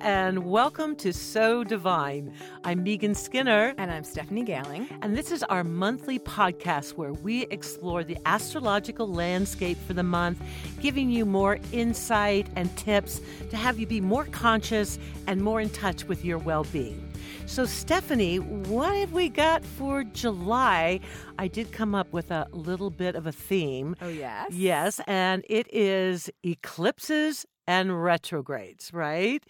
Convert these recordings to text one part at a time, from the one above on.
and welcome to So Divine. I'm Megan Skinner. And I'm Stephanie Gailing. And this is our monthly podcast where we explore the astrological landscape for the month, giving you more insight and tips to have you be more conscious and more in touch with your well being. So, Stephanie, what have we got for July? I did come up with a little bit of a theme. Oh, yes? Yes, and it is eclipses and retrogrades, right?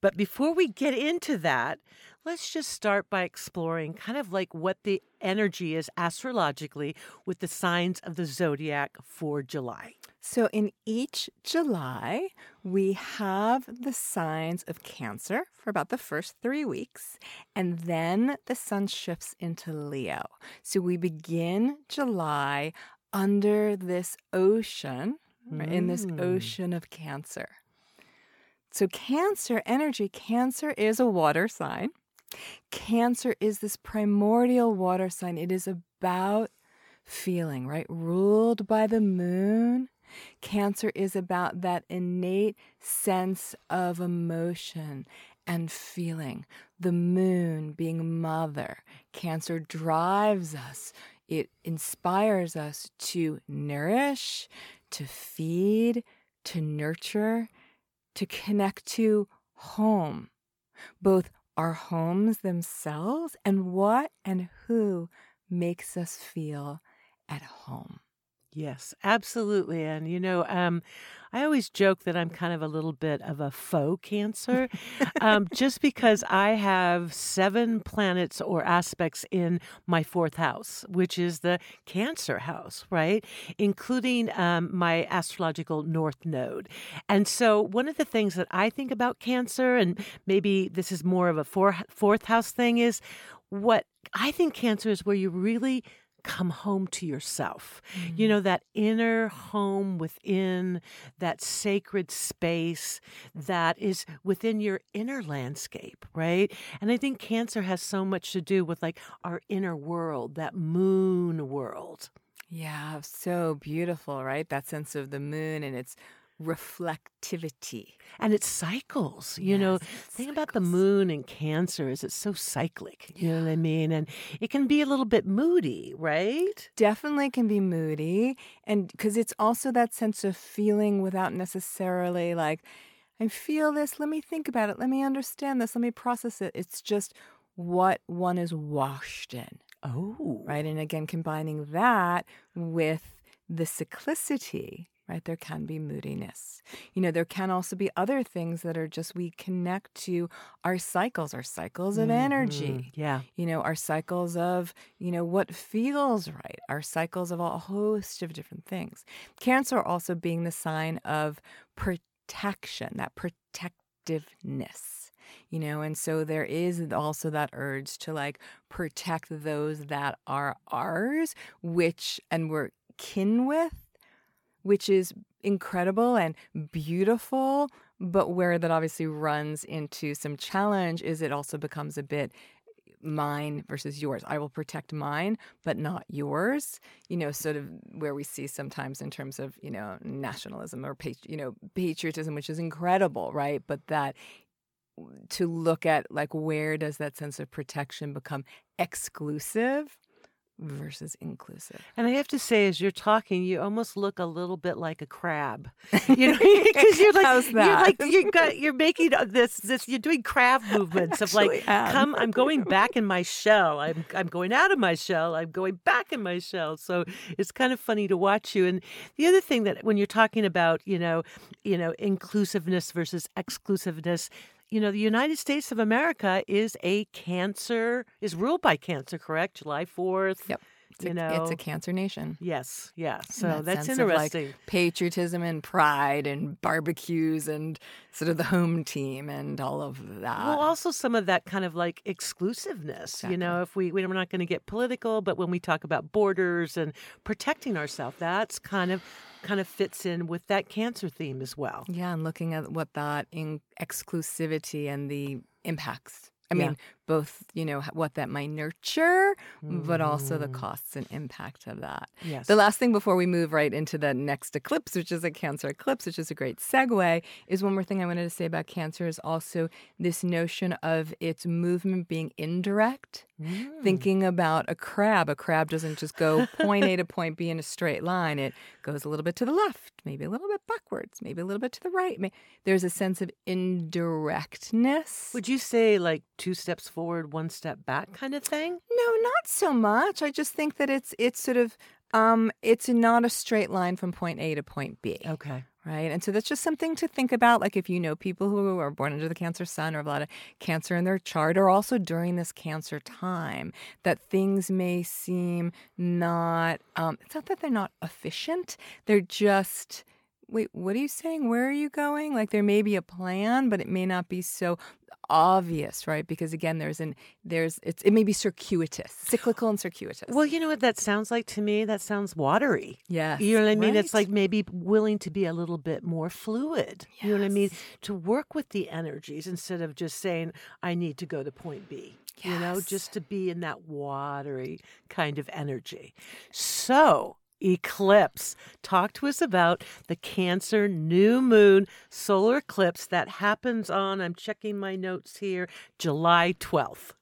But before we get into that, let's just start by exploring kind of like what the energy is astrologically with the signs of the zodiac for July. So, in each July, we have the signs of Cancer for about the first three weeks, and then the sun shifts into Leo. So, we begin July under this ocean, in this mm. ocean of Cancer. So, Cancer energy, Cancer is a water sign. Cancer is this primordial water sign. It is about feeling, right? Ruled by the moon Cancer is about that innate sense of emotion and feeling. The moon being mother. Cancer drives us, it inspires us to nourish, to feed, to nurture, to connect to home, both our homes themselves and what and who makes us feel at home. Yes, absolutely. And, you know, um, I always joke that I'm kind of a little bit of a faux cancer um, just because I have seven planets or aspects in my fourth house, which is the Cancer house, right? Including um, my astrological North Node. And so, one of the things that I think about Cancer, and maybe this is more of a four, fourth house thing, is what I think Cancer is where you really come home to yourself. Mm-hmm. You know, that inner home within that sacred space that is within your inner landscape, right? And I think cancer has so much to do with like our inner world, that moon world. Yeah, so beautiful, right? That sense of the moon and its reflectivity. And it cycles. You yes, know, the thing cycles. about the moon and Cancer is it's so cyclic. You yeah. know what I mean? And it can be a little bit moody, right? Definitely can be moody. And because it's also that sense of feeling without necessarily like, I feel this, let me think about it, let me understand this, let me process it. It's just what one is washed in. Oh. Right. And again, combining that with the cyclicity right? There can be moodiness. You know, there can also be other things that are just we connect to our cycles, our cycles of mm-hmm. energy. Yeah. You know, our cycles of, you know, what feels right, our cycles of a host of different things. Cancer also being the sign of protection, that protectiveness you know and so there is also that urge to like protect those that are ours which and we're kin with which is incredible and beautiful, but where that obviously runs into some challenge is it also becomes a bit mine versus yours. I will protect mine, but not yours. You know, sort of where we see sometimes in terms of you know nationalism or you know patriotism, which is incredible, right? But that to look at like where does that sense of protection become exclusive versus inclusive. And I have to say, as you're talking, you almost look a little bit like a crab. You know, because you're like, How's that? you're like you got you're making uh, this this you're doing crab movements of like, am. come, I'm going back in my shell. I'm I'm going out of my shell. I'm going back in my shell. So it's kind of funny to watch you. And the other thing that when you're talking about, you know, you know, inclusiveness versus exclusiveness you know, the United States of America is a cancer, is ruled by cancer, correct? July 4th. Yep. It's you a, know, it's a cancer nation. Yes, yeah. So that that's interesting. Like patriotism and pride and barbecues and sort of the home team and all of that. Well, also some of that kind of like exclusiveness. Exactly. You know, if we we're not going to get political, but when we talk about borders and protecting ourselves, that's kind of kind of fits in with that cancer theme as well. Yeah, and looking at what that in exclusivity and the impacts. I mean, both, you know, what that might nurture, but also the costs and impact of that. Yes. The last thing before we move right into the next eclipse, which is a Cancer eclipse, which is a great segue, is one more thing I wanted to say about Cancer is also this notion of its movement being indirect. Mm. Thinking about a crab, a crab doesn't just go point A to point B in a straight line. It goes a little bit to the left, maybe a little bit backwards, maybe a little bit to the right. There's a sense of indirectness. Would you say like two steps forward, one step back kind of thing? No, not so much. I just think that it's it's sort of um it's not a straight line from point A to point B. Okay. Right. And so that's just something to think about. Like if you know people who are born under the cancer sun or have a lot of cancer in their chart, or also during this cancer time, that things may seem not, um, it's not that they're not efficient. They're just, wait, what are you saying? Where are you going? Like there may be a plan, but it may not be so obvious, right? Because again, there's an, there's, it's, it may be circuitous, cyclical and circuitous. Well, you know what that sounds like to me? That sounds watery. Yeah. You know what I mean? It's like maybe willing to be a little bit more fluid. You know what I mean? To work with the energies instead of just saying, I need to go to point B. You know, just to be in that watery kind of energy. So, eclipse. Talk to us about the Cancer new moon solar eclipse that happens on, I'm checking my notes here, July 12th.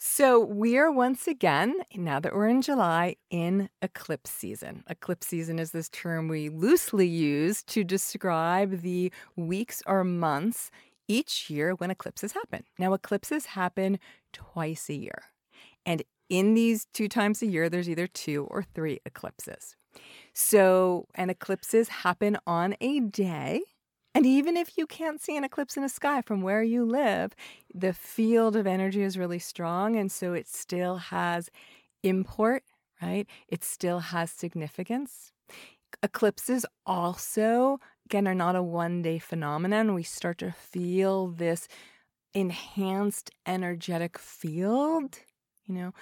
So we are once again, now that we're in July, in eclipse season. Eclipse season is this term we loosely use to describe the weeks or months each year when eclipses happen. Now, eclipses happen twice a year. And in these two times a year, there's either two or three eclipses. So, and eclipses happen on a day. And even if you can't see an eclipse in the sky from where you live, the field of energy is really strong. And so it still has import, right? It still has significance. Eclipses also, again, are not a one day phenomenon. We start to feel this enhanced energetic field, you know,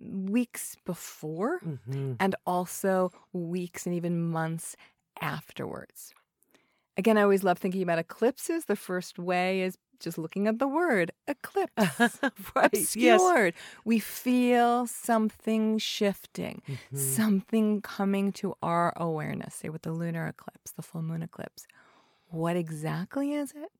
weeks before Mm-hmm. and also weeks and even months afterwards. Again, I always love thinking about eclipses. The first way is just looking at the word eclipse. right. Yes. Obscured. We feel something shifting, Mhm. something coming to our awareness, say with the lunar eclipse, the full moon eclipse. What exactly is it?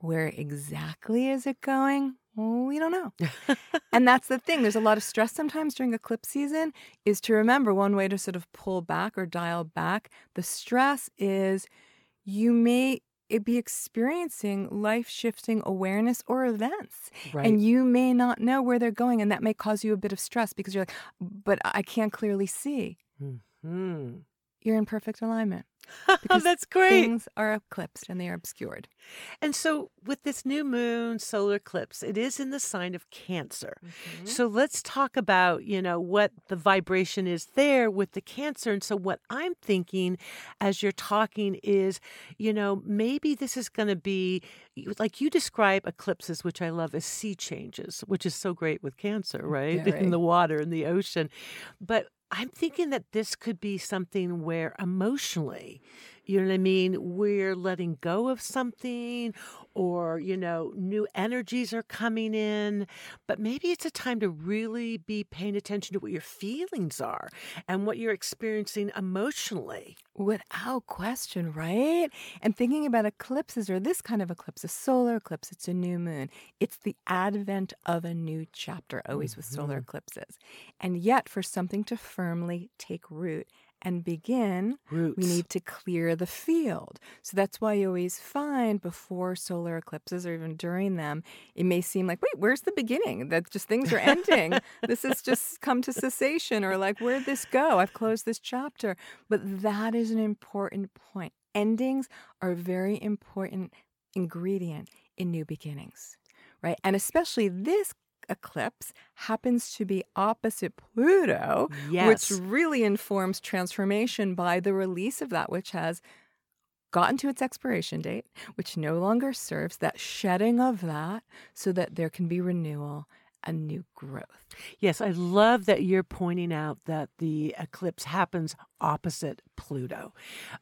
Where exactly is it going? Well, we don't know. and that's the thing. There's a lot of stress sometimes during eclipse season is to remember one way to sort of pull back or dial back the stress is you may be experiencing life shifting awareness or events right. and you may not know where they're going and that may cause you a bit of stress because you're like but i can't clearly see Hmm. You're in perfect alignment Because That's great. things are eclipsed and they are obscured And so, with this new moon solar eclipse, it is in the sign of Cancer. Mm-hmm. So, let's talk about, you know, what the vibration is there with the Cancer. And so, what I'm thinking as you're talking is, you know, maybe this is going to be like you describe eclipses, which I love as sea changes, which is so great with Cancer, right? Very. In the water, in the ocean. But I'm thinking that this could be something where emotionally, you know what I mean? We're letting go of something, or, you know, new energies are coming in. But maybe it's a time to really be paying attention to what your feelings are and what you're experiencing emotionally. Without question, right? And thinking about eclipses or this kind of eclipse, a solar eclipse, it's a new moon. It's the advent of a new chapter, always with solar mm-hmm. eclipses. And yet, for something to firmly take root and begin, Roots. we need to clear the field. So that's why you always find before solar eclipses or even during them, it may seem like, wait, where's the beginning? That just things are ending. this has just come to cessation, or like, where'd this go? I've closed this chapter. But that is an important point. Endings are a very important ingredient in new beginnings, right? And especially this eclipse happens to be opposite Pluto, Yes. which really informs transformation by the release of that which has gotten to its expiration date, which no longer serves, that shedding of that so that there can be renewal and new growth. Yes, I love that you're pointing out that the eclipse happens opposite Pluto.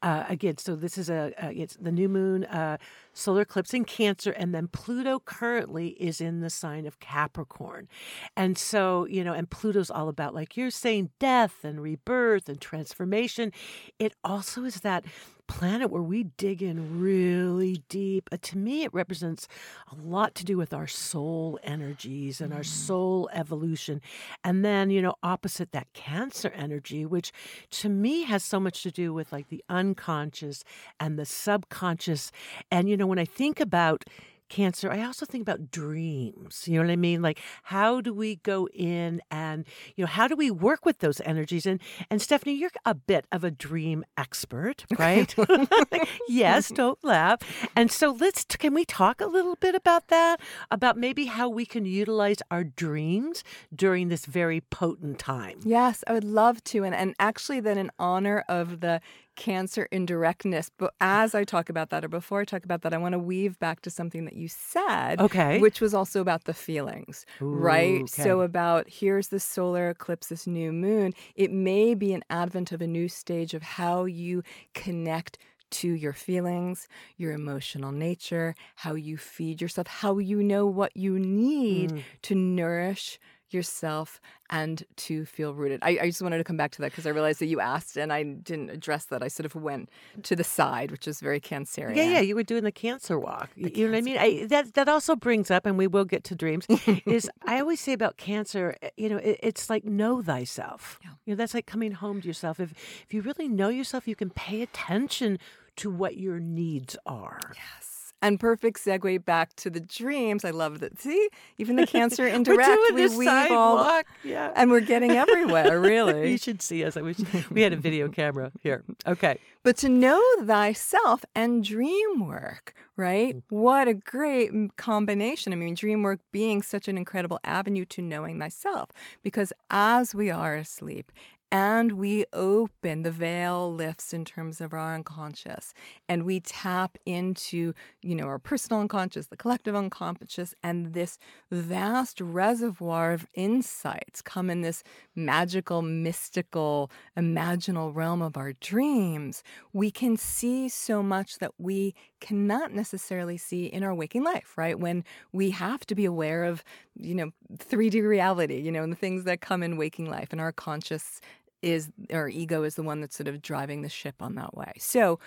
Uh, again, so this is a, it's the new moon uh, solar eclipse in Cancer, and then Pluto currently is in the sign of Capricorn, and so you know, and Pluto's all about like you're saying death and rebirth and transformation. It also is that planet where we dig in really deep. Uh, to me, it represents a lot to do with our soul energies and our mm. soul evolution. And then, you know, opposite that Cancer energy, which to me has so much to do with like the unconscious and the subconscious. And, you know, when I think about cancer, I also think about dreams. You know what I mean? Like how do we go in and you know how do we work with those energies? And and Stephanie, you're a bit of a dream expert, right? yes, don't laugh. And so let's can we talk a little bit about that? About maybe how we can utilize our dreams during this very potent time. Yes, I would love to. And and actually then in honor of the cancer indirectness. But as I talk about that, or before I talk about that, I want to weave back to something that you said, okay, which was also about the feelings, Ooh, right? Okay. So about here's the solar eclipse, this new moon. It may be an advent of a new stage of how you connect to your feelings, your emotional nature, how you feed yourself, how you know what you need mm. to nourish yourself and to feel rooted. I, I just wanted to come back to that because I realized that you asked and I didn't address that. I sort of went to the side, which is very cancerian. Yeah, yeah, you were doing the cancer walk. The you cancer. know what I mean? I, that that also brings up, and we will get to dreams. is I always say about cancer, eh, you know, it, it's like know thyself. Yeah. You know, that's like coming home to yourself. If if you really know yourself, you can pay attention to what your needs are. Yes. And perfect segue back to the dreams. I love that. See, even the cancer indirect, we all, yeah. and we're getting everywhere. Really, you should see us. I wish we had a video camera here. Okay, but to know thyself and dream work, right? Mm. What a great combination. I mean, dream work being such an incredible avenue to knowing thyself, because as we are asleep and we open the veil lifts in terms of our unconscious and we tap into you know our personal unconscious the collective unconscious and this vast reservoir of insights come in this magical mystical imaginal realm of our dreams. We can see so much that we cannot necessarily see in our waking life right when we have to be aware of you know 3d reality you know and the things that come in waking life and our conscious is our ego is the one that's sort of driving the ship on that way. So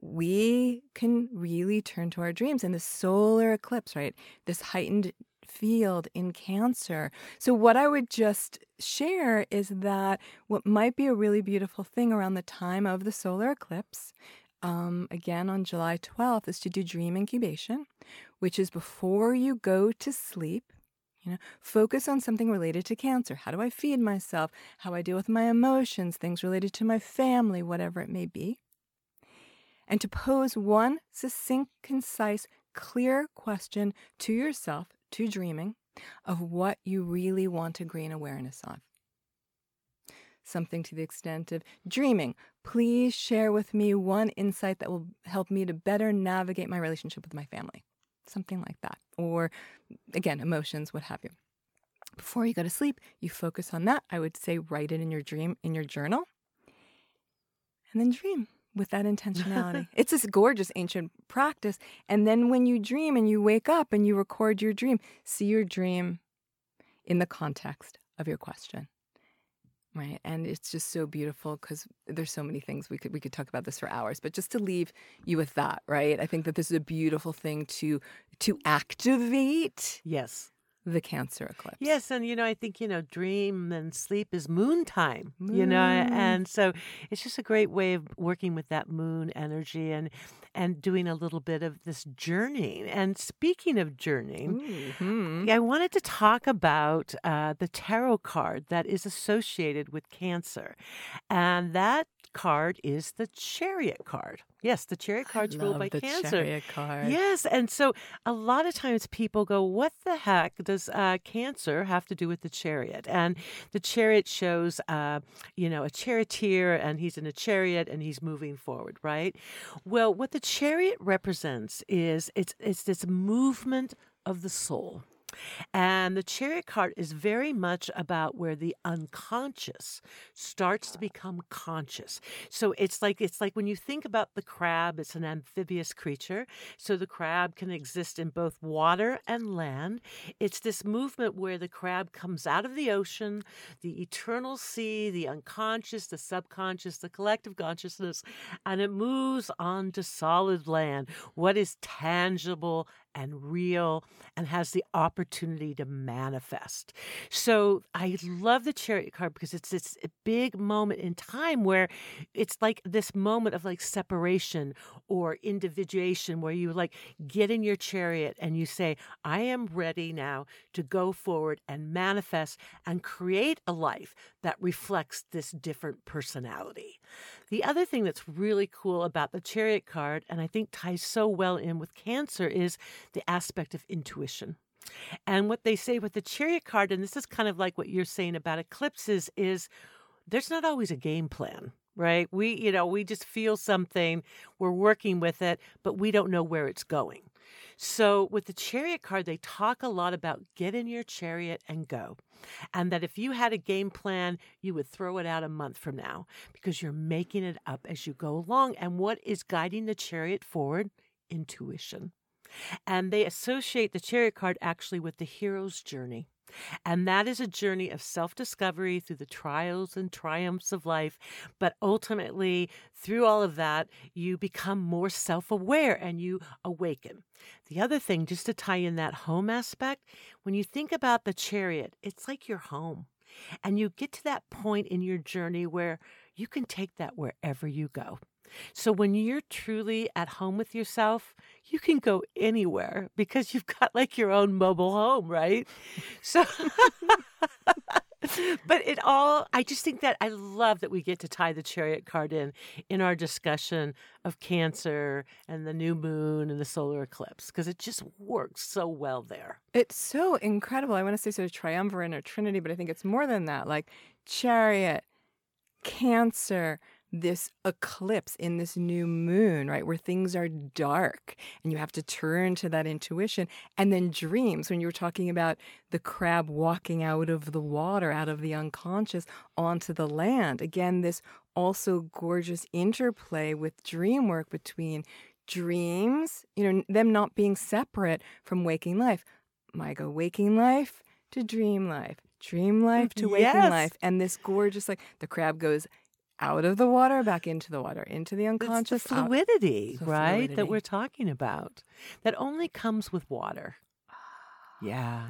we can really turn to our dreams and the solar eclipse, right? This heightened field in Cancer. So, what I would just share is that what might be a really beautiful thing around the time of the solar eclipse, um, again on July 12th, is to do dream incubation, which is before you go to sleep. You know, focus on something related to cancer. How do I feed myself? How I deal with my emotions, things related to my family, whatever it may be. And to pose one succinct, concise, clear question to yourself, to dreaming, of what you really want to gain awareness of. Something to the extent of dreaming, please share with me one insight that will help me to better navigate my relationship with my family something like that. Or again, emotions, what have you. Before you go to sleep, you focus on that. I would say write it in your dream, in your journal, and then dream with that intentionality. it's this gorgeous ancient practice. And then when you dream and you wake up and you record your dream, see your dream in the context of your question. Right. And it's just so beautiful because there's so many things we could we could talk about this for hours, but just to leave you with that, right? I think that this is a beautiful thing to to activate. Yes the Cancer eclipse. Yes, and you know, I think you know, dream and sleep is moon time. Moon. You know, and so it's just a great way of working with that moon energy and and doing a little bit of this journeying. And speaking of journeying, mm-hmm. I wanted to talk about uh, the tarot card that is associated with Cancer, and that card is the Chariot card. Yes, the Chariot card's ruled by the Cancer. Chariot card. Yes, and so a lot of times people go, "What the heck does uh, Cancer have to do with the Chariot?" And the Chariot shows, uh, you know, a charioteer, and he's in a chariot and he's moving forward, right? Well, what the Chariot represents is it's it's this movement of the soul. And the chariot card is very much about where the unconscious starts to become conscious. So it's like it's like when you think about the crab, it's an amphibious creature. So the crab can exist in both water and land. It's this movement where the crab comes out of the ocean, the eternal sea, the unconscious, the subconscious, the collective consciousness, and it moves on to solid land, what is tangible and real and has the opportunity to manifest. So I love the chariot card because it's this big moment in time where it's like this moment of like separation or individuation where you like get in your chariot and you say, I am ready now to go forward and manifest and create a life that reflects this different personality. The other thing that's really cool about the chariot card, and I think ties so well in with Cancer, is the aspect of intuition. And what they say with the chariot card, and this is kind of like what you're saying about eclipses, is there's not always a game plan right? We, you know, we just feel something, we're working with it, but we don't know where it's going. So with the chariot card, they talk a lot about get in your chariot and go. And that if you had a game plan, you would throw it out a month from now because you're making it up as you go along. And what is guiding the chariot forward? Intuition. And they associate the chariot card actually with the hero's journey. And that is a journey of self discovery through the trials and triumphs of life. But ultimately, through all of that, you become more self aware and you awaken. The other thing, just to tie in that home aspect, when you think about the chariot, it's like your home. And you get to that point in your journey where you can take that wherever you go. So when you're truly at home with yourself, you can go anywhere because you've got like your own mobile home, right? So but it all I just think that I love that we get to tie the chariot card in in our discussion of cancer and the new moon and the solar eclipse because it just works so well there. It's so incredible. I want to say sort of triumvirate or trinity, but I think it's more than that. Like chariot, cancer, this eclipse in this new moon, right, where things are dark and you have to turn to that intuition. And then dreams, when you were talking about the crab walking out of the water, out of the unconscious onto the land. Again, this also gorgeous interplay with dream work between dreams, you know, them not being separate from waking life. go waking life to dream life, dream life to waking yes. life. And this gorgeous, like the crab goes out of the water, back into the water, into the unconscious. The fluidity, out. right? Fluidity. That we're talking about. That only comes with water. yeah.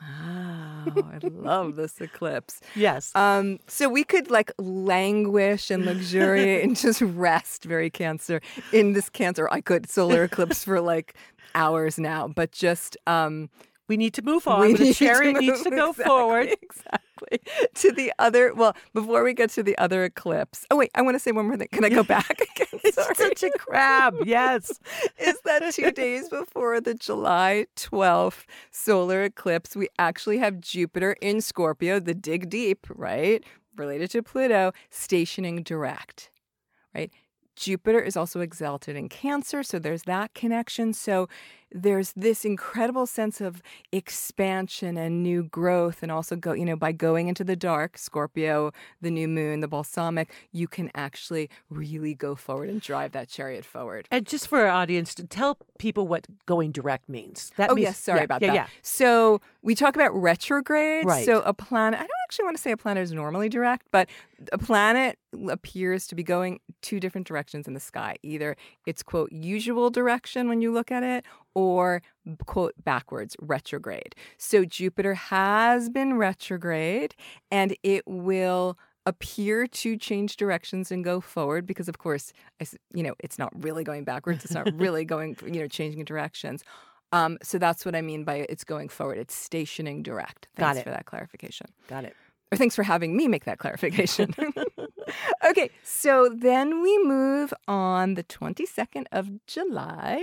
Wow, I love this eclipse. Yes. Um, so we could like languish and luxuriate and just rest very cancer in this cancer. I could solar eclipse for like hours now, but just um we need to move on. We the chariot needs to go exactly, forward. Exactly. To the other, well, before we get to the other eclipse. Oh, wait, I want to say one more thing. Can I go back again? it's such a crab. Yes. Is that two days before the July 12th solar eclipse? We actually have Jupiter in Scorpio, the dig deep, right? Related to Pluto, stationing direct, right? Jupiter is also exalted in Cancer, so there's that connection. So there's this incredible sense of expansion and new growth and also go you know by going into the dark scorpio the new moon the balsamic you can actually really go forward and drive that chariot forward. And just for our audience to tell people what going direct means. That oh means, yes sorry yeah, about yeah, that. yeah. so we talk about retrograde. Right. so a planet i don't actually want to say a planet is normally direct but a planet appears to be going two different directions in the sky. Either its quote usual direction when you look at it or quote backwards retrograde. So Jupiter has been retrograde and it will appear to change directions and go forward because of course you know it's not really going backwards it's not really going you know changing directions um, so that's what i mean by it's going forward it's stationing direct thanks Got it. for that clarification Got it. Or thanks for having me make that clarification. okay, so then we move on the 22nd of July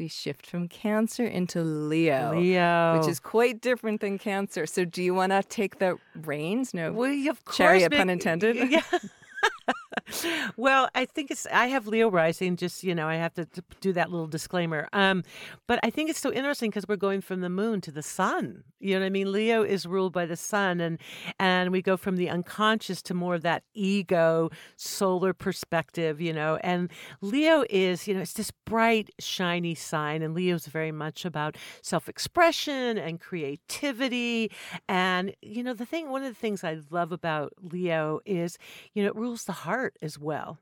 we shift from Cancer into Leo. Leo. Which is quite different than Cancer. So do you want to take the reins? No. Well, of course. Chariot, pun intended. Yeah. well, I think it's. I have Leo rising. Just you know, I have to, to do that little disclaimer. Um, but I think it's so interesting because we're going from the moon to the sun. You know what I mean? Leo is ruled by the sun, and and we go from the unconscious to more of that ego solar perspective. You know, and Leo is you know it's this bright, shiny sign, and Leo is very much about self expression and creativity. And you know, the thing, one of the things I love about Leo is you know it rules the heart as well.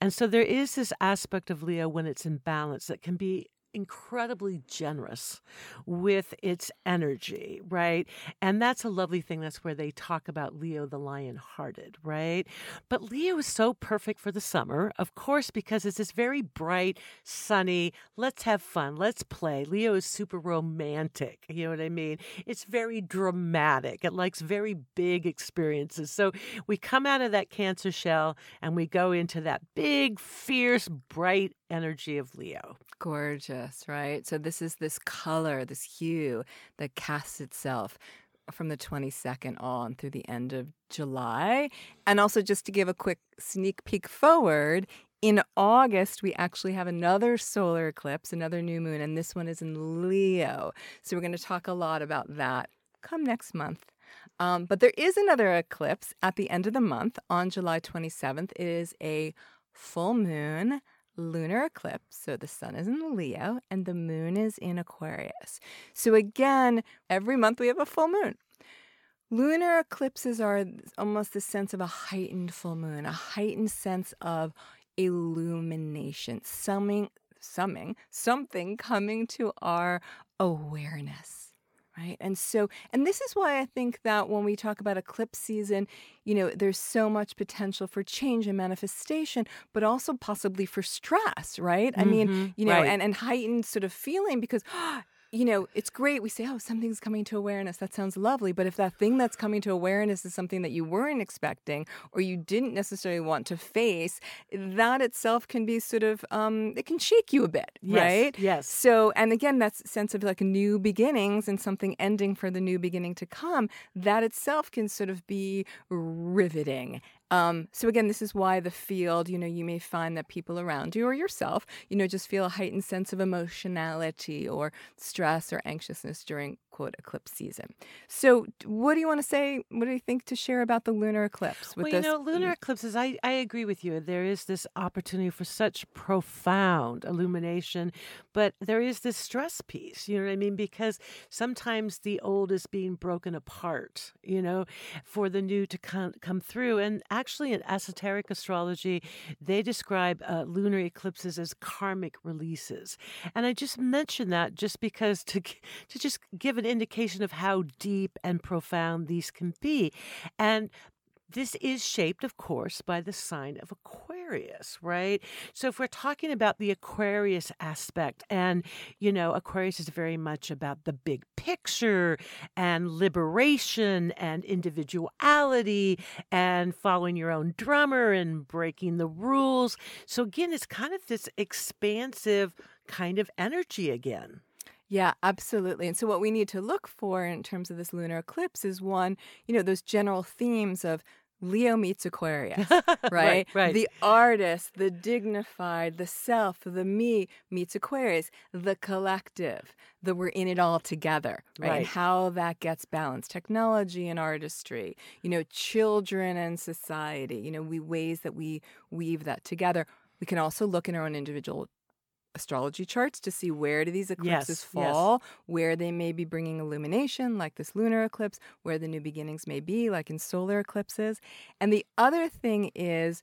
And so there is this aspect of Leo when it's in balance that can be incredibly generous with its energy, right? And that's a lovely thing. That's where they talk about Leo the lion hearted, right? But Leo is so perfect for the summer, of course, because it's this very bright, sunny, let's have fun, let's play. Leo is super romantic, you know what I mean? It's very dramatic, it likes very big experiences. So we come out of that Cancer shell and we go into that big, fierce, bright energy of Leo. Gorgeous, right? So this is this color, this hue that casts itself from the 22nd on through the end of July. And also, just to give a quick sneak peek forward, in August, we actually have another solar eclipse, another new moon, and this one is in Leo. So, we're going to talk a lot about that come next month. Um, but there is another eclipse at the end of the month on July 27th. It is a full moon lunar eclipse. So the sun is in Leo and the moon is in Aquarius. So again, every month we have a full moon. Lunar eclipses are almost the sense of a heightened full moon, a heightened sense of illumination, summing, summing, something coming to our awareness right? And so and this is why i think that when we talk about eclipse season you know there's so much potential for change and manifestation but also possibly for stress right? I mm-hmm, mean you know right. and and heightened sort of feeling because you know, it's great. We say, oh, something's coming to awareness. That sounds lovely. But if that thing that's coming to awareness is something that you weren't expecting or you didn't necessarily want to face, that itself can be sort of, um, it can shake you a bit, yes, right? Yes. So, and again, that sense of like new beginnings and something ending for the new beginning to come. That itself can sort of be riveting um, so again, this is why the field, you know, you may find that people around you or yourself, you know, just feel a heightened sense of emotionality or stress or anxiousness during quote eclipse season. So, what do you want to say? What do you think to share about the lunar eclipse? well, you know, lunar eclipses. I I agree with you. There is this opportunity for such profound illumination, but there is this stress piece. You know what I mean? Because sometimes the old is being broken apart. You know, for the new to come come through. And actually, in esoteric astrology, they describe uh, lunar eclipses as karmic releases. And I just mention that just because to to just give an indication of how deep and profound these can be. And this is shaped, of course, by the sign of Aquarius, right? So if we're talking about the Aquarius aspect, and, you know, Aquarius is very much about the big picture and liberation and individuality and following your own drummer and breaking the rules. So again, it's kind of this expansive kind of energy again. Yeah, absolutely. And so, what we need to look for in terms of this lunar eclipse is one, you know, those general themes of Leo meets Aquarius, right? right, right? The artist, the dignified, the self, the me meets Aquarius, the collective, the we're in it all together, right? right? And how that gets balanced. Technology and artistry, you know, children and society, you know, we ways that we weave that together. We can also look in our own individual astrology charts to see where do these eclipses yes, fall, yes. where they may be bringing illumination, like this lunar eclipse, where the new beginnings may be, like in solar eclipses. And the other thing is,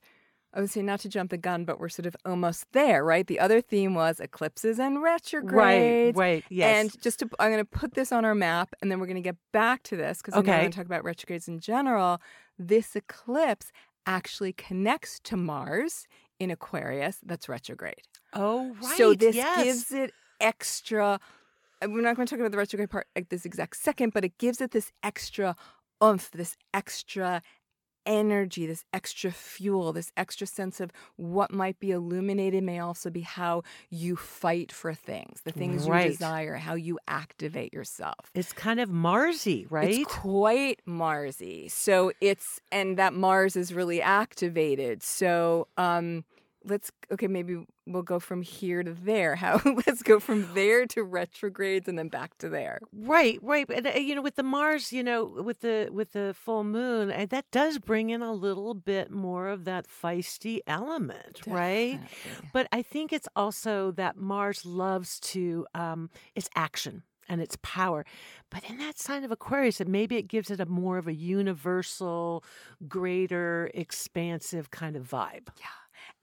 I would say not to jump the gun, but we're sort of almost there, right? The other theme was eclipses and retrogrades. Right, right, yes. And just to, I'm going to put this on our map, and then we're going to get back to this because okay. I'm going to talk about retrogrades in general. This eclipse actually connects to Mars in Aquarius that's retrograde. Oh, right. So this yes. gives it extra. We're not going to talk about the retrograde part at this exact second, but it gives it this extra oomph, this extra energy, this extra fuel, this extra sense of what might be illuminated may also be how you fight for things, the things Right. you desire, how you activate yourself. It's kind of Marsy, right? It's quite Marsy. So it's and that Mars is really activated. So um let's okay, maybe we'll go from here to there. How let's go from there to retrogrades and then back to there. Right, right. And uh, you know, with the Mars, you know, with the with the full moon, uh, that does bring in a little bit more of that feisty element, right? But I think it's also that Mars loves to um its action and its power. But in that sign of Aquarius, it maybe it gives it a more of a universal, greater, expansive kind of vibe.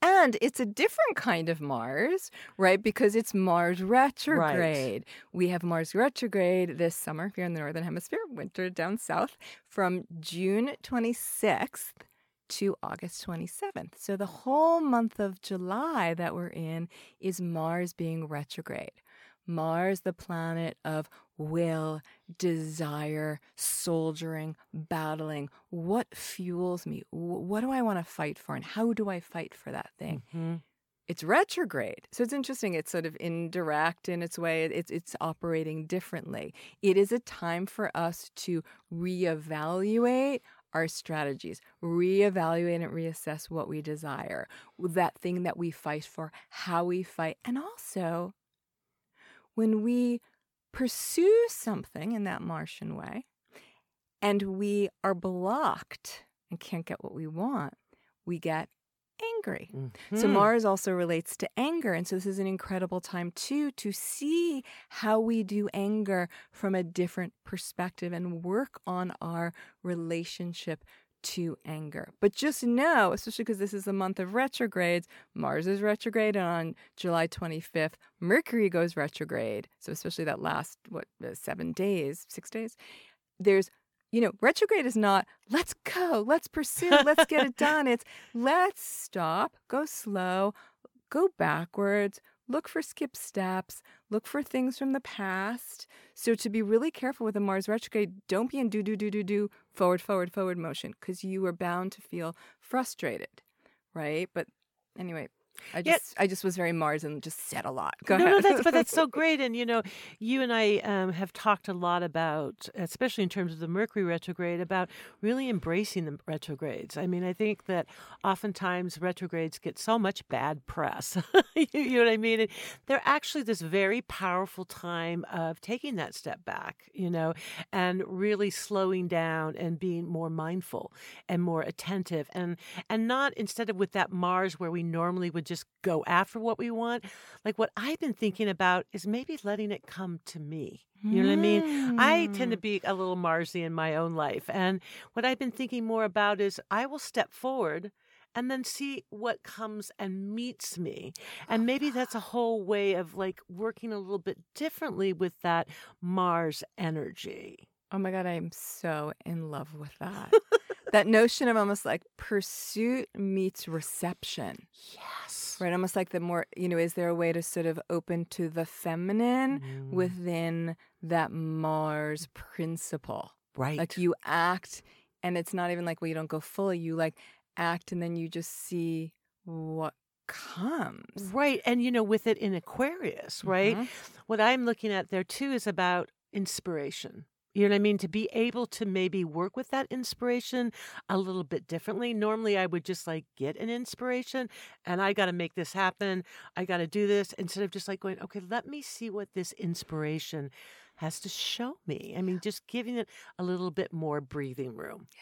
And it's a different kind of Mars, right? Because it's Mars retrograde. We have Mars retrograde this summer here in the Northern Hemisphere, winter down south, from June 26th to August 27th. So the whole month of July that we're in is Mars being retrograde. Mars, the planet of will, desire, soldiering, battling. What fuels me? What do I want to fight for? And how do I fight for that thing? Mhm. It's retrograde. So it's interesting. It's sort of indirect in its way. It's it's operating differently. It is a time for us to reevaluate our strategies, reevaluate and reassess what we desire, that thing that we fight for, how we fight, and also when we pursue something in that Martian way and we are blocked and can't get what we want, we get angry. So Mhm. Mars also relates to anger. And so this is an incredible time too to see how we do anger from a different perspective and work on our relationship to anger. But just know, especially because this is the month of retrogrades, Mars is retrograde and on July 25th, Mercury goes retrograde. So especially that last what uh, 7 days, 6 days. There's you know, retrograde is not let's go, let's pursue, let's get it done. It's let's stop, go slow, go backwards, look for skip steps, look for things from the past. So to be really careful with a Mars retrograde, don't be in do do do do do forward forward forward motion because you are bound to feel frustrated, right? But anyway, I Yeah. just I just was very Mars and just said a lot. Go no, ahead. no, that's but that's so great. And you know, you and I um, have talked a lot about, especially in terms of the Mercury retrograde, about really embracing the retrogrades. I mean, I think that oftentimes retrogrades get so much bad press. you, you know what I mean? And they're actually this very powerful time of taking that step back, you know, and really slowing down and being more mindful and more attentive, and and not instead of with that Mars where we normally would just go after what we want. Like what I've been thinking about is maybe letting it come to me. You know what I mean? I tend to Mm. be a little Marsy in my own life. And what I've been thinking more about is I will step forward and then see what comes and meets me. And maybe that's a whole way of like working a little bit differently with that Mars energy. Oh my God, I'm so in love with that. That notion of almost like pursuit meets reception, Yes. right? Almost like the more, you know, is there a way to sort of open to the feminine Mm, within that Mars principle? right. Like you act, and it's not even like, well, you don't go fully, you like act, and then you just see what comes. Right. And, you know, with it in Aquarius, right? Mhm. What I'm looking at there too is about inspiration. You know what I mean? To be able to maybe work with that inspiration a little bit differently. Normally, I would just like get an inspiration and I got to make this happen. I got to do this instead of just like going, okay, let me see what this inspiration has to show me. I mean, just giving it a little bit more breathing room. Yeah.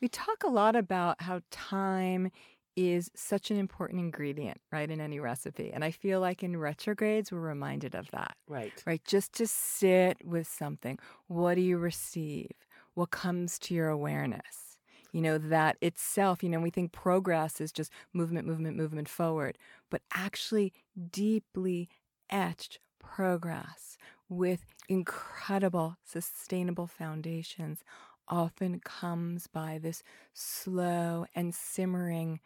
We talk a lot about how time is such an important ingredient, right, in any recipe. And I feel like in retrogrades, we're reminded of that, Right. right? Just to sit with something. What do you receive? What comes to your awareness? You know, that itself, you know, we think progress is just movement, movement, movement forward, but actually deeply etched progress with incredible sustainable foundations often comes by this slow and simmering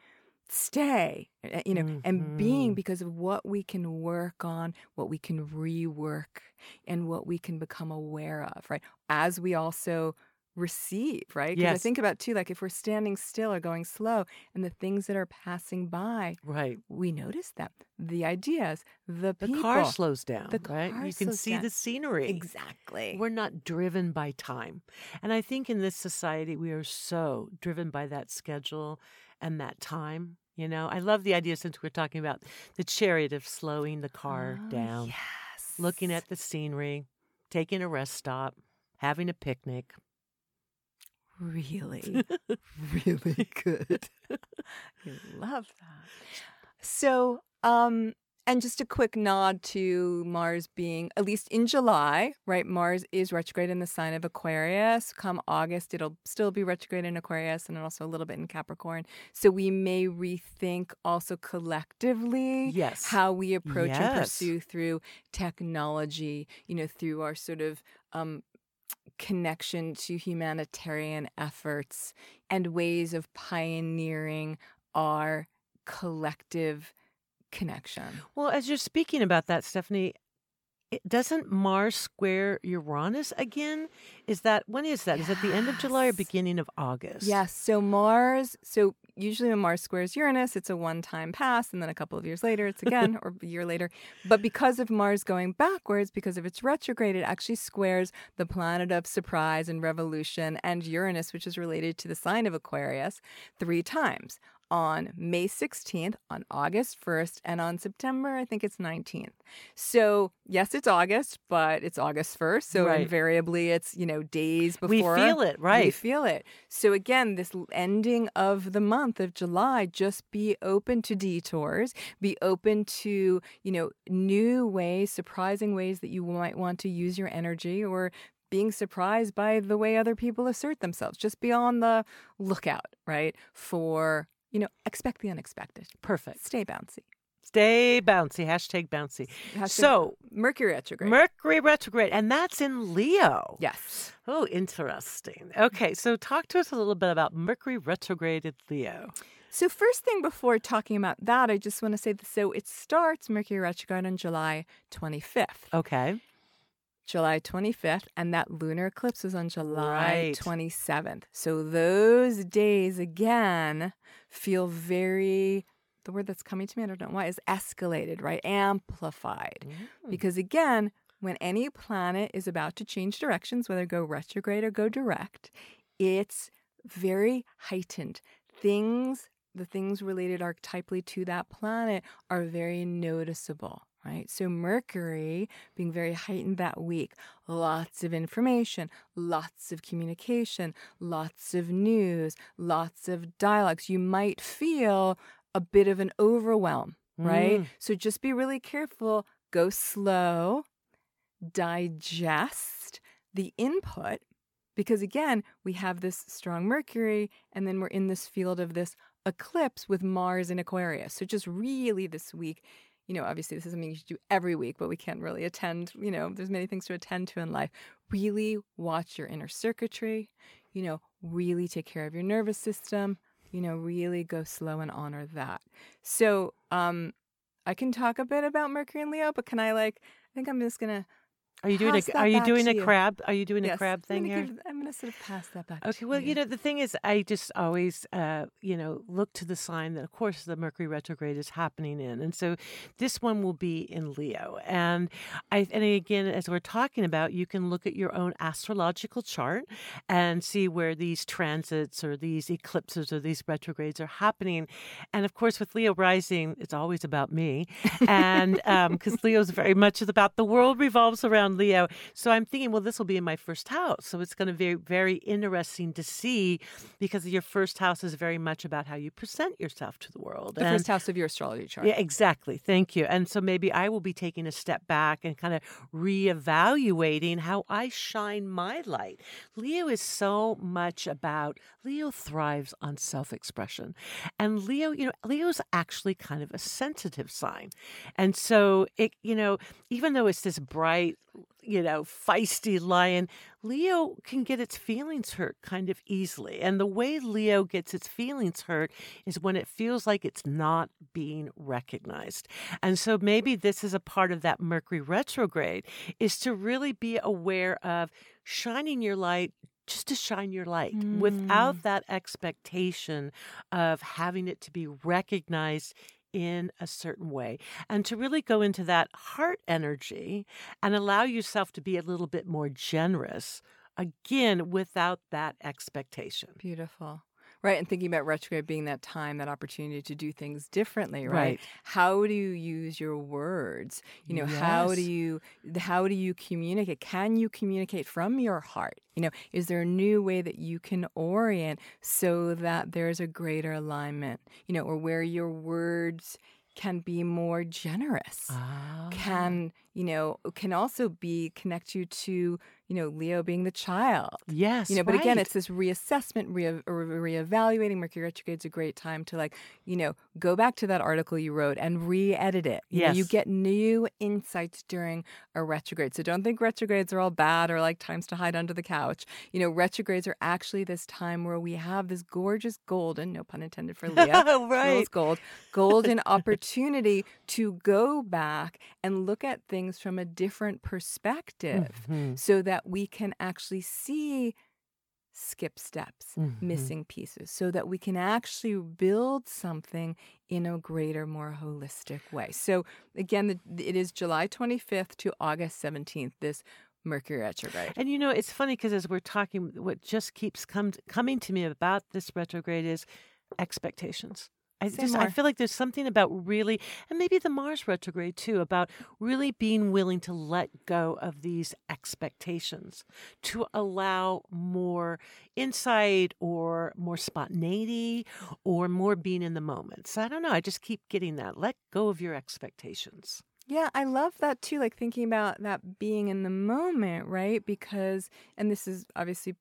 stay uh, you know and being Mhm. because of what we can work on what we can rework and what we can become aware of right as we also receive, right? Because I think about too, like if we're standing still or going slow and the things that are passing by, Right. we notice them. The ideas, the The people. car slows down, The right? car You can see down. the scenery. Exactly. We're not driven by time. And I think in this society, we are so driven by that schedule and that time. You know, I love the idea since we're talking about the chariot of slowing the car Oh, down, Yes. looking at the scenery, taking a rest stop, having a picnic. really, really good. I love that. So, um, and just a quick nod to Mars being, at least in July, right? Mars is retrograde in the sign of Aquarius. Come August, it'll still be retrograde in Aquarius and also a little bit in Capricorn. So we may rethink also collectively Yes. how we approach and pursue through technology, you know, through our sort of um, connection to humanitarian efforts and ways of pioneering our collective connection. Well, as you're speaking about that, Stephanie, it, doesn't Mars square Uranus again? Is that when is that? Is it the end of July or beginning of August? Yes. So Mars, so usually when Mars squares Uranus, it's a one time pass, and then a couple of years later, it's again, or a year later. But because of Mars going backwards, because of its retrograde, it actually squares the planet of surprise and revolution and Uranus, which is related to the sign of Aquarius, three times. On May 16th, on August 1st, and on September, I think it's 19th. So, yes, it's August, but it's August 1st. So, Right. invariably, it's, you know, days before. We feel it, right? We feel it. So again, this ending of the month of July, just be open to detours, be open to, you know, new ways, surprising ways that you might want to use your energy or being surprised by the way other people assert themselves. Just be on the lookout, right? For, you know, expect the unexpected. Perfect. Stay bouncy. Stay bouncy. Hashtag bouncy. Hashtag So, Mercury retrograde. Mercury retrograde, and that's in Leo. yes. Oh, interesting. Okay, so talk to us a little bit about Mercury retrograde in Leo. So, first thing before talking about that, I just want to say that so it starts Mercury retrograde on July 25th. Okay. July 25th, and that lunar eclipse was on July Right. 27th. So, those days again feel very, the word that's coming to me, I don't know why, is escalated, right? Amplified. Mm. Because again, when any planet is about to change directions, whether go retrograde or go direct, it's very heightened. Things, the things related archetypally to that planet are very noticeable, right? So, Mercury being very heightened that week, lots of information, lots of communication, lots of news, lots of dialogues. You might feel a bit of an overwhelm, right? Mm. So, just be really careful, go slow, digest the input because again we have this strong mercury and then we're in this field of this eclipse with mars in aquarius so just really this week you know obviously this is something you should do every week but we can't really attend you know there's many things to attend to in life. Really watch your inner circuitry you know really take care of your nervous system you know really go slow and honor that. So um i can talk a bit about mercury and leo but can i like i think i'm just gonna Are you doing Pass a Are you doing a you. crab? Are you doing a Yes, crab I'm thing gonna here? give- I'm going to sort of pass that back. Okay, well, you know, the thing is, I just always, uh, you know, look to the sign that, of course, the Mercury retrograde is happening in, and so this one will be in Leo. And I, and again, as we're talking about, you can look at your own astrological chart and see where these transits or these eclipses or these retrogrades are happening. And of course, with Leo rising, it's always about me, and because Leo's very much about the world revolves around Leo. So I'm thinking, well, this will be in my first house. So it's going to be very interesting to see because your first house is very much about how you present yourself to the world. the And- first house of your astrology chart. yeah, exactly. Thank you. And so maybe I will be taking a step back and kind of reevaluating how I shine my light. Leo is so much about, Leo thrives on self expression. And Leo, you know, Leo's actually kind of a sensitive sign. And so it, you know, even though it's this bright, you know, feisty lion, Leo can get its feelings hurt kind of easily. And the way Leo gets its feelings hurt is when it feels like it's not being recognized. And so maybe this is a part of that Mercury retrograde is to really be aware of shining your light just to shine your light Mm. without that expectation of having it to be recognized in a certain way and to really go into that heart energy and allow yourself to be a little bit more generous again without that expectation. Beautiful. Right. And thinking about retrograde being that time, that opportunity to do things differently, right? Right. How do you use your words? You know, how do you how do you communicate? Can you communicate from your heart? You know, is there a new way that you can orient so that there's a greater alignment? You know, or where your words can be more generous. Ah. Can, you know, can also be connect you to, you know, Leo being the child. Yes. You know, but again, it's this reassessment, re- re- reevaluating. Mercury retrograde's a great time to like, you know, go back to that article you wrote and re-edit it. You know, you get new insights during a retrograde. So don't think retrogrades are all bad or like times to hide under the couch. You know, retrogrades are actually this time where we have this gorgeous golden, no pun intended for Leo, right. Gold, golden opportunity to go back and look at things from a different perspective Mhm. so that we can actually see skip steps, Mhm. missing pieces, so that we can actually build something in a greater, more holistic way. So, again, the, it is July 25th to August 17th, this Mercury retrograde. And you know, it's funny because as we're talking, what just keeps come, coming to me about this retrograde is expectations. I Say just I feel like there's something about really, and maybe the Mars retrograde too, about really being willing to let go of these expectations to allow more insight or more spontaneity or more being in the moment. So I don't know. I just keep getting that. Let go of your expectations. Yeah, I love that too. Like thinking about that being in the moment, right? Because, and this is obviously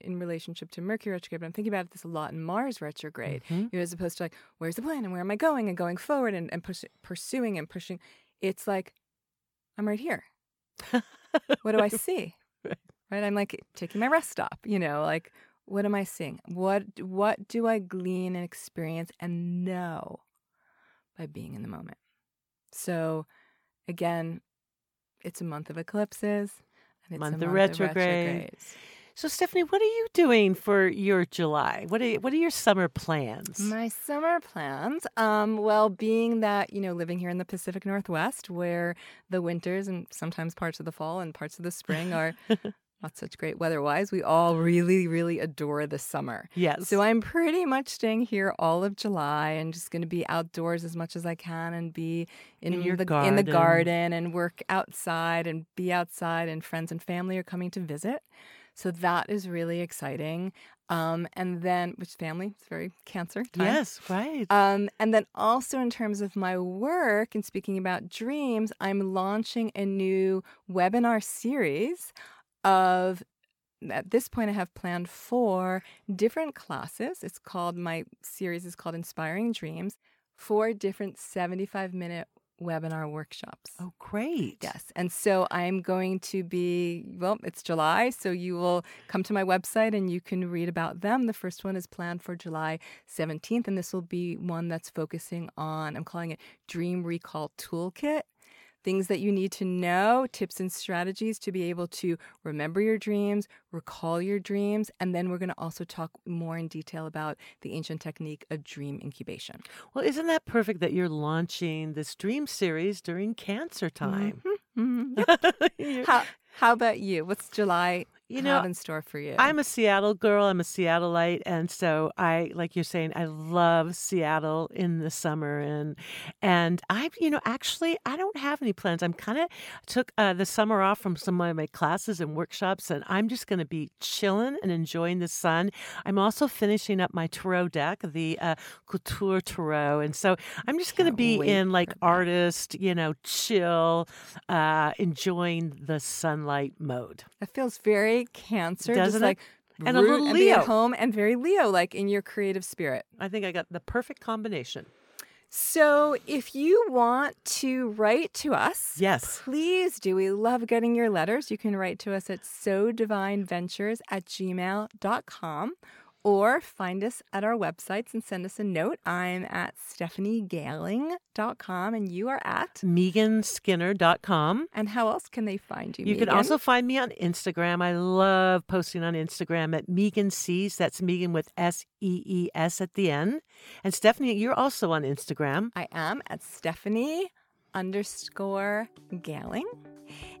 in relationship to Mercury retrograde, but I'm thinking about this a lot in Mars retrograde, Mhm. you know, as opposed to like, where's the plan and where am I going and going forward and, and push, pursuing and pushing. It's like, I'm right here. What do I see? Right. Right? I'm like taking my rest stop, you know, like, what am I seeing? What what do I glean and experience and know by being in the moment? So again, it's a month of eclipses and it's Month a of month retrograde. of retrogrades. So Stephanie, what are you doing for your July? What are what are your summer plans? My summer plans, um, well, being that, you know, living here in the Pacific Northwest where the winters and sometimes parts of the fall and parts of the spring are not such great weather wise, we all really, really adore the summer. yes. So I'm pretty much staying here all of July and just going to be outdoors as much as I can and be in, In the in the garden. garden and work outside and be outside and friends and family are coming to visit. So that is really exciting. Um, and then which family? It's very cancer time. Yes, right. Um, and then also in terms of my work and speaking about dreams, I'm launching a new webinar series of at this point I have planned four different classes. It's called my series is called Inspiring Dreams, four different 75 minute webinar workshops. oh, great. Yes. And so I'm going to be, well, it's July, so you will come to my website and you can read about them. The first one is planned for July 17th, and this will be one that's focusing on, I'm calling it Dream Recall Toolkit. Things that you need to know, tips and strategies to be able to remember your dreams, recall your dreams, and then we're going to also talk more in detail about the ancient technique of dream incubation. Well, isn't that perfect that you're launching this dream series during cancer time? Mhm. Yep. You're- How, how about you? What's July you have know, in store for you? I'm a Seattle girl. I'm a Seattleite, and so I, like you're saying, I love Seattle in the summer, and and I, you know, actually, I don't have any plans. I'm kind of took uh, the summer off from some of my classes and workshops, and I'm just going to be chilling and enjoying the sun. I'm also finishing up my tarot deck, the uh, Couture Tarot, and so I'm just going to be in like artist, you know, chill, uh, enjoying the sunlight mode. It feels very Cancer, Doesn't just it? like And a little and be at Leo. home, and very Leo, like in your creative spirit. I think I got the perfect combination. So, if you want to write to us, Yes. please do. We love getting your letters. You can write to us at so divine ventures at gmail.com. or find us at our websites and send us a note. I'm at stephaniegailing.com and you are at meganskinner.com. And how else can they find you? You Megan? can also find me on Instagram. I love posting on Instagram at Megan Sees. That's Megan with S E E S at the end. And Stephanie, you're also on Instagram. I am at Stephanie underscore Gailing.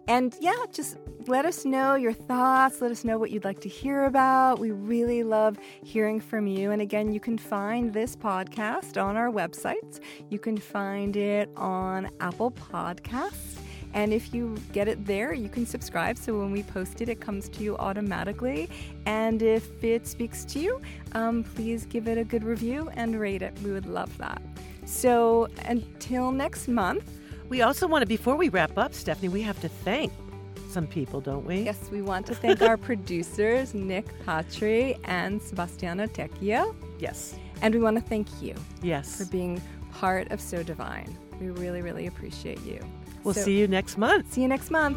And yeah, just let us know your thoughts. Let us know what you'd like to hear about. We really love hearing from you. And again, you can find this podcast on our websites. You can find it on Apple Podcasts. And if you get it there, you can subscribe. So when we post it, it comes to you automatically. And if it speaks to you, um, please give it a good review and rate it. We would love that. So until next month, we also want to, before we wrap up, Stephanie, we have to thank some people, don't we? Yes, we want to thank our producers, Nick Patry and Sebastiano Tecchio. Yes. And we want to thank you. Yes. For being part of So Divine. We really, really appreciate you. We'll so, see you next month. See you next month.